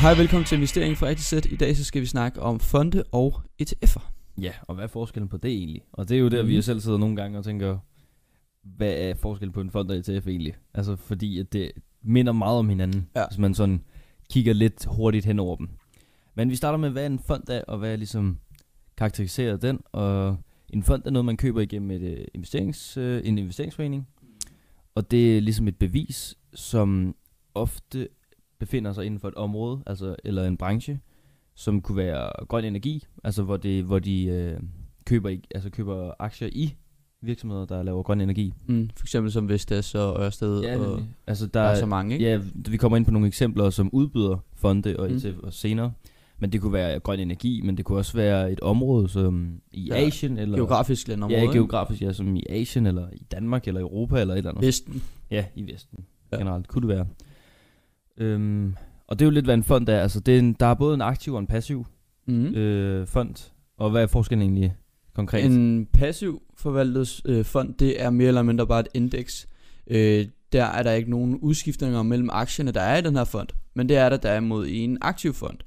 Hej velkommen til Investering for Rigtig Sæt. I dag så skal vi snakke om fonde og ETF'er. Ja, og hvad er forskellen på det egentlig? Og det er jo der, mm. vi Mhm. selv sidder nogle gange og tænker, hvad er forskellen på en fond og ETF egentlig? Altså fordi, at det minder meget om hinanden, Ja. hvis man sådan kigger lidt hurtigt hen over dem. Men vi starter med, hvad en fond er, og hvad ligesom karakteriserer den. Og en fond er noget, man køber igennem et, øh, investerings, øh, en investeringsforening. Og det er ligesom et bevis, som ofte befinder sig inden for et område, altså eller en branche, som kunne være grøn energi, altså hvor, det, hvor de øh, køber, altså køber aktier i virksomheder, der laver grøn energi. Mm, for eksempel som Vestas og Ørsted. og nemlig. altså der er så mange, ikke? Ja, vi kommer ind på nogle eksempler, som udbyder fonde og Mm. ETF'er senere. Men det kunne være grøn energi, men det kunne også være et område som i Ja, Asien, eller Geografisk landområde. ja, geografisk, ja, som i Asien, eller i Danmark, eller Europa, eller et eller andet. Vesten. Ja, i Vesten Ja. ja. generelt kunne det være. Øhm, og det er jo lidt, hvad en fond er. Altså, det er en, der er både en aktiv og en passiv Mm. øh, fond. Og hvad er forskellen egentlig konkret? En passiv forvaltet øh, fond, det er mere eller mindre bare et indeks. Øh, der er der ikke nogen udskiftninger mellem aktierne, der er i den her fond. Men det er der derimod i en aktiv fond.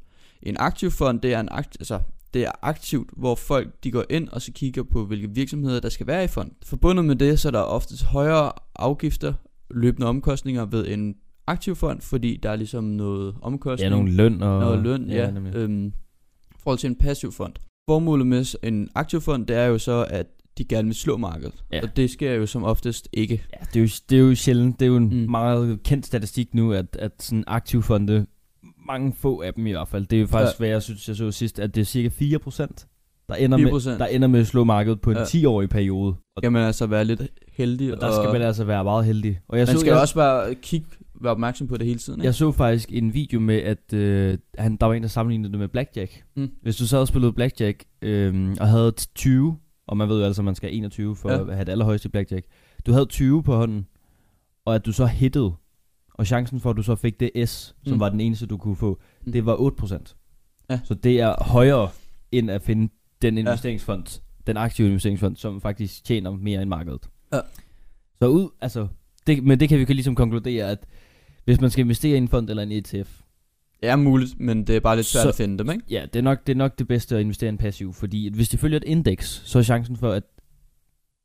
En aktiv fond, det er, en akt, altså, det er aktivt, hvor folk de går ind og så kigger på, hvilke virksomheder der skal være i fond. Forbundet med det, så er der oftest højere afgifter, løbende omkostninger ved en aktiv fond, fordi der er ligesom noget omkostning. ja, nogle løn og... Noget løn, ja. ja nemlig. øhm, I forhold til en passiv fond. Formålet med en aktiv fond, det er jo så, at de gerne vil slå markedet. Ja. Og det sker jo som oftest ikke. Ja, det er, jo, det er jo sjældent. Det er jo en Mm. meget kendt statistik nu, at, at sådan aktive fonde, mange få af dem i hvert fald, det er jo faktisk, Ja. hvad jeg synes, jeg så sidst, at det er cirka 4%, der ender, 4%. Med, der ender med at slå markedet på en Ja. 10-årig periode. Og, Skal man altså være lidt heldig. og der skal man altså være meget heldig. Og jeg man så, skal jeg, også være, kigge, være opmærksom på det hele tiden. Ikke? jeg så faktisk en video med, at øh, han, der var en, der sammenlignede det med blackjack. Mm. Hvis du sad og spillede blackjack, øh, og havde 20, og man ved jo altså, at man skal have 21 for Ja. ja. at have det allerhøjeste blackjack. Du havde 20 på hånden, og at du så hittede, og chancen for, at du så fik det S, som Mm. var den eneste, du kunne få, Mm. det var 8%. Ja. Så det er højere, end at finde den investeringsfond, den aktive investeringsfond, som faktisk tjener mere end markedet. Ja. Så ud, altså, det, men det kan vi kan ligesom konkludere, at hvis man skal investere i en fond eller en ETF, Det er muligt, men det er bare lidt svært Så- at finde dem, ikke? Ja, det er, nok, det er nok det bedste at investere i en passiv, fordi hvis det følger et indeks, så er chancen for, at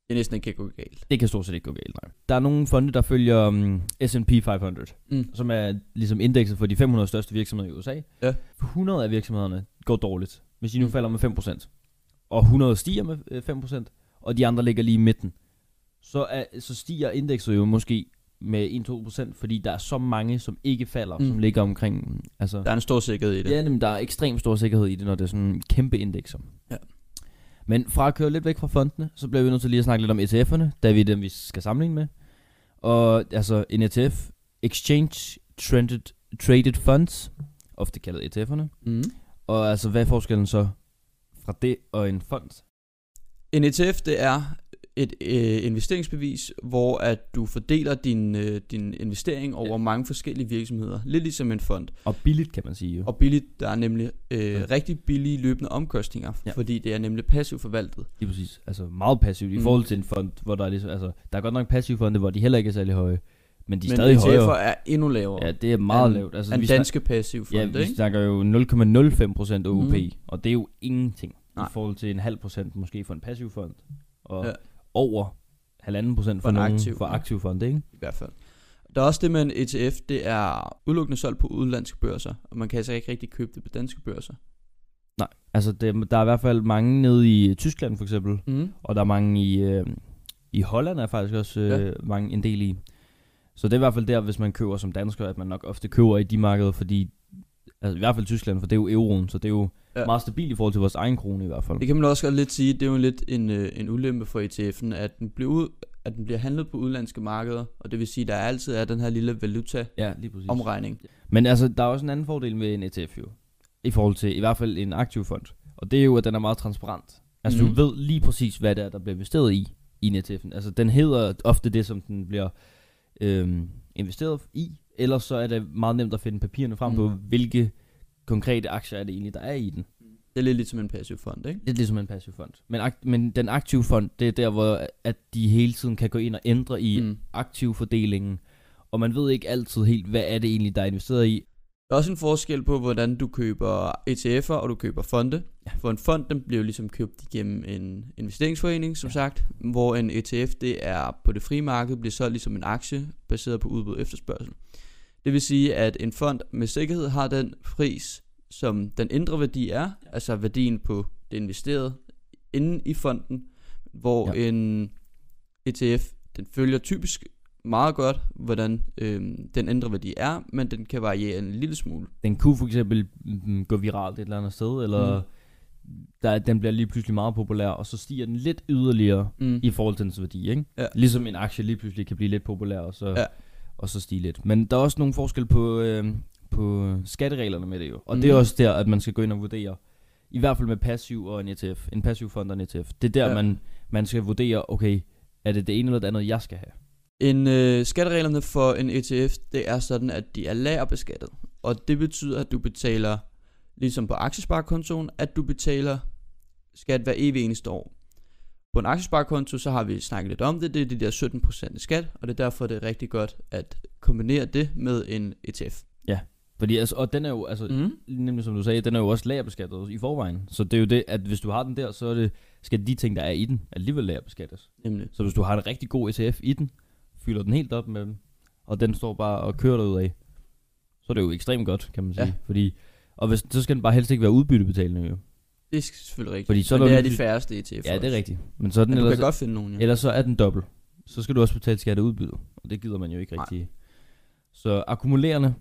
Det næsten ikke kan gå galt. det kan stort set ikke gå galt. Nej. Der er nogle fonde, der følger um, S&P 500, Mm. som er ligesom indekset for de 500 største virksomheder i USA. Ja. 100 af virksomhederne går dårligt, hvis de nu Mm. falder med 5%. Og 100 stiger med øh, 5%, og de andre ligger lige i midten. Så, er, så stiger indekset jo måske med 1-2%, fordi der er så mange, som ikke falder, Mm. som ligger omkring... Altså, Der er en stor sikkerhed i det. Ja, nemlig, der er ekstremt stor sikkerhed i det, når det er sådan kæmpe indekser. Ja. Men fra at køre lidt væk fra fondene, så bliver vi nødt til lige at snakke lidt om ETF'erne, da vi er dem, vi skal sammenligne med. Og altså en ETF, Exchange Trended Traded Funds, ofte kaldet ETF'erne. Mm. Og altså, hvad er forskellen så fra det og en fond? En ETF, det er et øh, investeringsbevis, hvor at du fordeler din, øh, din investering over Ja. mange forskellige virksomheder. Lidt ligesom en fond. Og billigt, kan man sige jo. Og billigt, der er nemlig øh, Ja. rigtig billige løbende omkostninger, Ja. fordi det er nemlig passivt forvaltet. Lige præcis. Altså meget passivt i Mm. forhold til en fond, hvor der er ligesom, altså, der er godt nok passive fonde, hvor de heller ikke er særlig høje. Men de er Men stadig ETF'er højere. er endnu lavere. Ja, det er meget end- lavt. Altså, snak- danske passive Ja, fonde, vi ikke? snakker jo 0,05% OUP, Mhm. og det er jo ingenting Nej. i forhold til en halv procent måske for en passiv fond, og Ja. Over halvanden procent for, For en nogen aktiv, for aktiv fond, ikke? I hvert fald. Der er også det med en ETF, det er udelukkende solgt på udenlandske børser, og man kan altså ikke rigtig købe det på danske børser. Nej, altså det, der er i hvert fald mange nede i Tyskland for eksempel, Mm. og der er mange i, øh, i Holland er faktisk også øh, Ja. mange en del i. Så det er i hvert fald der, hvis man køber som dansker, at man nok ofte køber i de markeder, fordi, altså i hvert fald Tyskland, for det er jo euroen, så det er jo Ja. meget stabilt i forhold til vores egen krone i hvert fald. Det kan man også godt lidt sige, det er jo lidt en, øh, en ulempe for ETF'en, at den, bliver ud, at den bliver handlet på udenlandske markeder, og det vil sige, at der altid er den her lille valuta-omregning. Ja, lige præcis. Men altså, der er også en anden fordel med en ETF jo. I forhold til i hvert fald en aktiv fond. Og det er jo, at den er meget transparent. Altså, Mhm. mm. du ved lige præcis, hvad det er, der bliver investeret i, i en ETF. Altså, den hedder ofte det, som den bliver øhm, investeret i. Ellers så er det meget nemt at finde papirerne frem mm. på, hvilke konkrete aktier er det egentlig, der er i den. Det er lidt ligesom en passiv fond, ikke? Lidt ligesom en passiv fond. Men, ak- men den aktive fond, det er der, hvor at de hele tiden kan gå ind og ændre i Mm. mm. aktiv fordelingen. Og man ved ikke altid helt, hvad er det egentlig, der er investeret i. Der er også en forskel på, hvordan du køber ETF'er og du køber fonde. Ja. For en fond, den bliver jo ligesom købt igennem en investeringsforening, som Ja. sagt. Hvor en ETF, det er på det frie marked, bliver solgt ligesom en aktie, baseret på udbud og efterspørgsel. Det vil sige, at en fond med sikkerhed har den pris, som den indre værdi er, altså værdien på det investerede inde i fonden, hvor Ja. en ETF, den følger typisk meget godt, hvordan øhm, den indre værdi er, men den kan variere en lille smule. Den kunne for eksempel mm, gå viralt et eller andet sted, eller mm. der, den bliver lige pludselig meget populær, og så stiger den lidt yderligere Mm. i forhold til dens værdi, ikke? Ja. Ligesom en aktie lige pludselig kan blive lidt populær, og så, Ja. Og så stige lidt. Men der er også nogle forskel på, øh, på skattereglerne med det jo. Og mm. Mhm. det er også der, at man skal gå ind og vurdere. I hvert fald med passiv og en ETF. En passiv fond og en ETF. Det er der. Ja. man, man skal vurdere, okay, er det det ene eller det andet, jeg skal have? En øh, skattereglerne for en ETF, det er sådan, at de er lagerbeskattet. Og det betyder, at du betaler, ligesom på aktiesparekontoen, at du betaler skat hver evig eneste år. På en aktiesparekonto, så har vi snakket lidt om det, det er de der 17% i skat, og det er derfor, det er rigtig godt at kombinere det med en ETF. Fordi, altså, og den er jo, altså, Mm. nemlig som du sagde, den er jo også lagerbeskattet i forvejen. Så det er jo det, at hvis du har den der, så er det, skal de ting, der er i den, alligevel lagerbeskattes. Nemlig. Så hvis du har en rigtig god ETF i den, fylder den helt op med dem, og den står bare og kører derud af, så er det jo ekstremt godt, kan man sige. Ja. Fordi, og hvis, så skal den bare helst ikke være udbyttebetalende jo. Det er selvfølgelig rigtigt. Fordi så er Men der det er lige- de færreste ETF'er. Ja, det er rigtigt. Men så er den Men du ellers, kan godt finde nogen, ja. ellers så er den dobbelt. Så skal du også betale skat af udbytte, og det gider man jo ikke Nej. rigtig. Så akkumulerende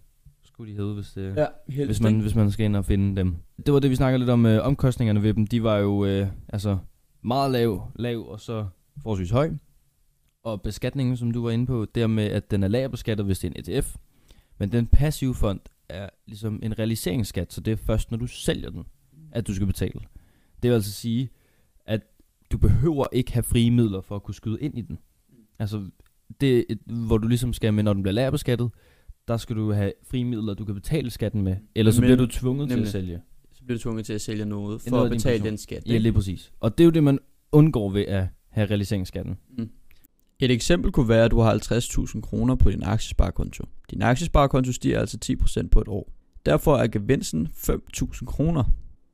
skulle de hedde, hvis det... Ja, helst, hvis man, ikke? hvis man skal ind og finde dem. Det var det, vi snakkede lidt om. Øh, omkostningerne ved dem, de var jo øh, altså meget lav, lav og så forholdsvis høj. Og beskatningen, som du var inde på, der med, at den er lagerbeskattet, hvis det er en ETF. Men den passive fond er ligesom en realiseringsskat, så det er først, når du sælger den, at du skal betale. Det vil altså sige, at du behøver ikke have frie midler for at kunne skyde ind i den. Altså, det, et- hvor du ligesom skal med, når den bliver lagerbeskattet, der skal du have frie midler, du kan betale skatten med. Ellers så Men- bliver du tvunget til nemlig. at sælge. Så bliver du tvunget til at sælge noget for noget at betale den skat. Ja, ikke? lige præcis. Og det er jo det, man undgår ved at have realiseringsskatten. Mm. Et eksempel kunne være, at du har 50.000 kroner på din aktiesparekonto. Din aktiesparekonto stiger altså 10% på et år. Derfor er gevinsten 5.000 kroner.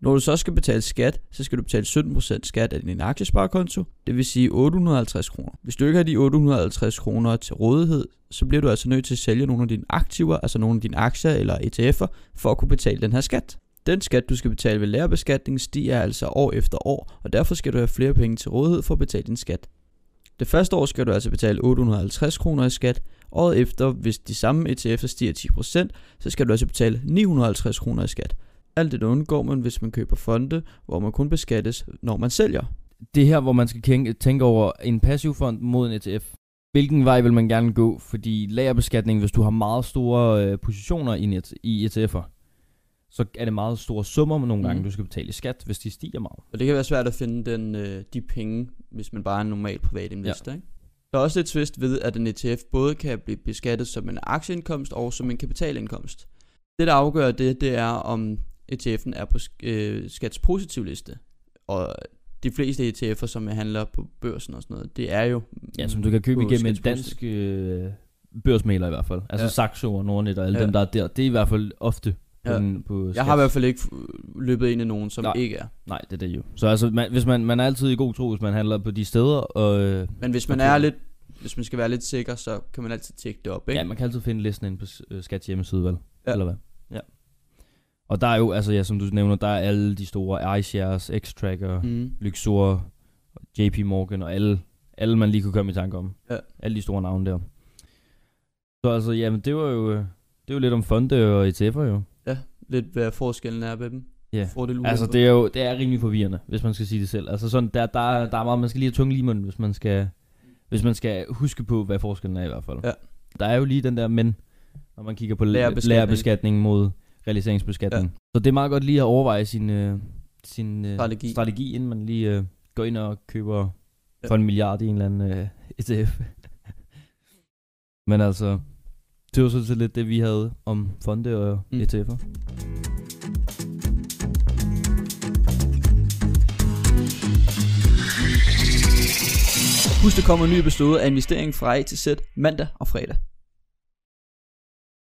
Når du så skal betale skat, så skal du betale 17% skat af din aktiesparekonto, det vil sige 850 kroner. Hvis du ikke har de 850 kroner til rådighed, så bliver du altså nødt til at sælge nogle af dine aktiver, altså nogle af dine aktier eller ETF'er, for at kunne betale den her skat. Den skat, du skal betale ved lærerbeskatning, stiger altså år efter år, og derfor skal du have flere penge til rådighed for at betale din skat. Det første år skal du altså betale 850 kroner i skat. Året efter, hvis de samme ETF'er stiger 10%, så skal du altså betale 950 kroner i skat. Alt det undgår man, hvis man køber fonde, hvor man kun beskattes, når man sælger. Det er her, hvor man skal tænke, over en passiv fond mod en ETF. Hvilken vej vil man gerne gå? Fordi lagerbeskatning, hvis du har meget store øh, positioner i, net, i ETF'er, så er det meget store summer nogle gange, Mhm. du skal betale i skat, hvis de stiger meget. Og det kan være svært at finde den, øh, de penge, hvis man bare er en normal privat investor. Ja. Ikke? Der er også lidt twist ved, at en ETF både kan blive beskattet som en aktieindkomst og som en kapitalindkomst. Det, der afgør det, det er, om ETF'en er på øh, skats positiv liste. Og de fleste ETF'er, som handler på børsen og sådan noget, det er jo... Ja, som du kan købe igennem en dansk øh, børsmæler i hvert fald. Altså Ja. Saxo og Nordnet og alle Ja. dem, der er der. Det er i hvert fald ofte på, Ja. den, på Jeg har i hvert fald ikke løbet ind i nogen, som Nej. ikke er. Nej, det er det jo. Så altså, man, hvis man, man er altid i god tro, hvis man handler på de steder, og øh, Men hvis man er lidt... Hvis man skal være lidt sikker, så kan man altid tjekke det op, ikke? ja, man kan altid finde listen ind på øh, Skats hjemmeside, vel? Ja. Eller hvad? Ja. Og der er jo, altså ja, som du nævner, der er alle de store iShares, X-Tracker, mm. Luxor, JP Morgan og alle, alle man lige kunne komme i tanke om. Ja. Alle de store navne der. Så altså, jamen det var jo, øh, det var lidt om fonde og ETF'er jo. Lidt hvad forskellen er ved dem. Ja. Fordel. Altså det er jo det er rimelig forvirrende, hvis man skal sige det selv. Altså sådan, der, der, er- der er meget, man skal lige have tunge lige munden, hvis man skal, hvis man skal huske på, hvad forskellen er i hvert fald. Ja. Der er jo lige den der men, når man kigger på lærerbeskatning mod realiseringsbeskatning. Ja. Så det er meget godt lige at overveje sin, øh, sin øh, Strategi. strategi, inden man lige øh, går ind og køber Ja. for en milliard i en eller anden øh, ETF. Men altså, det var sådan set lidt det, vi havde om fonde og Mm. mm. ETF'er. Husk, der kommer en ny episode af Investering fra A til Z mandag og fredag.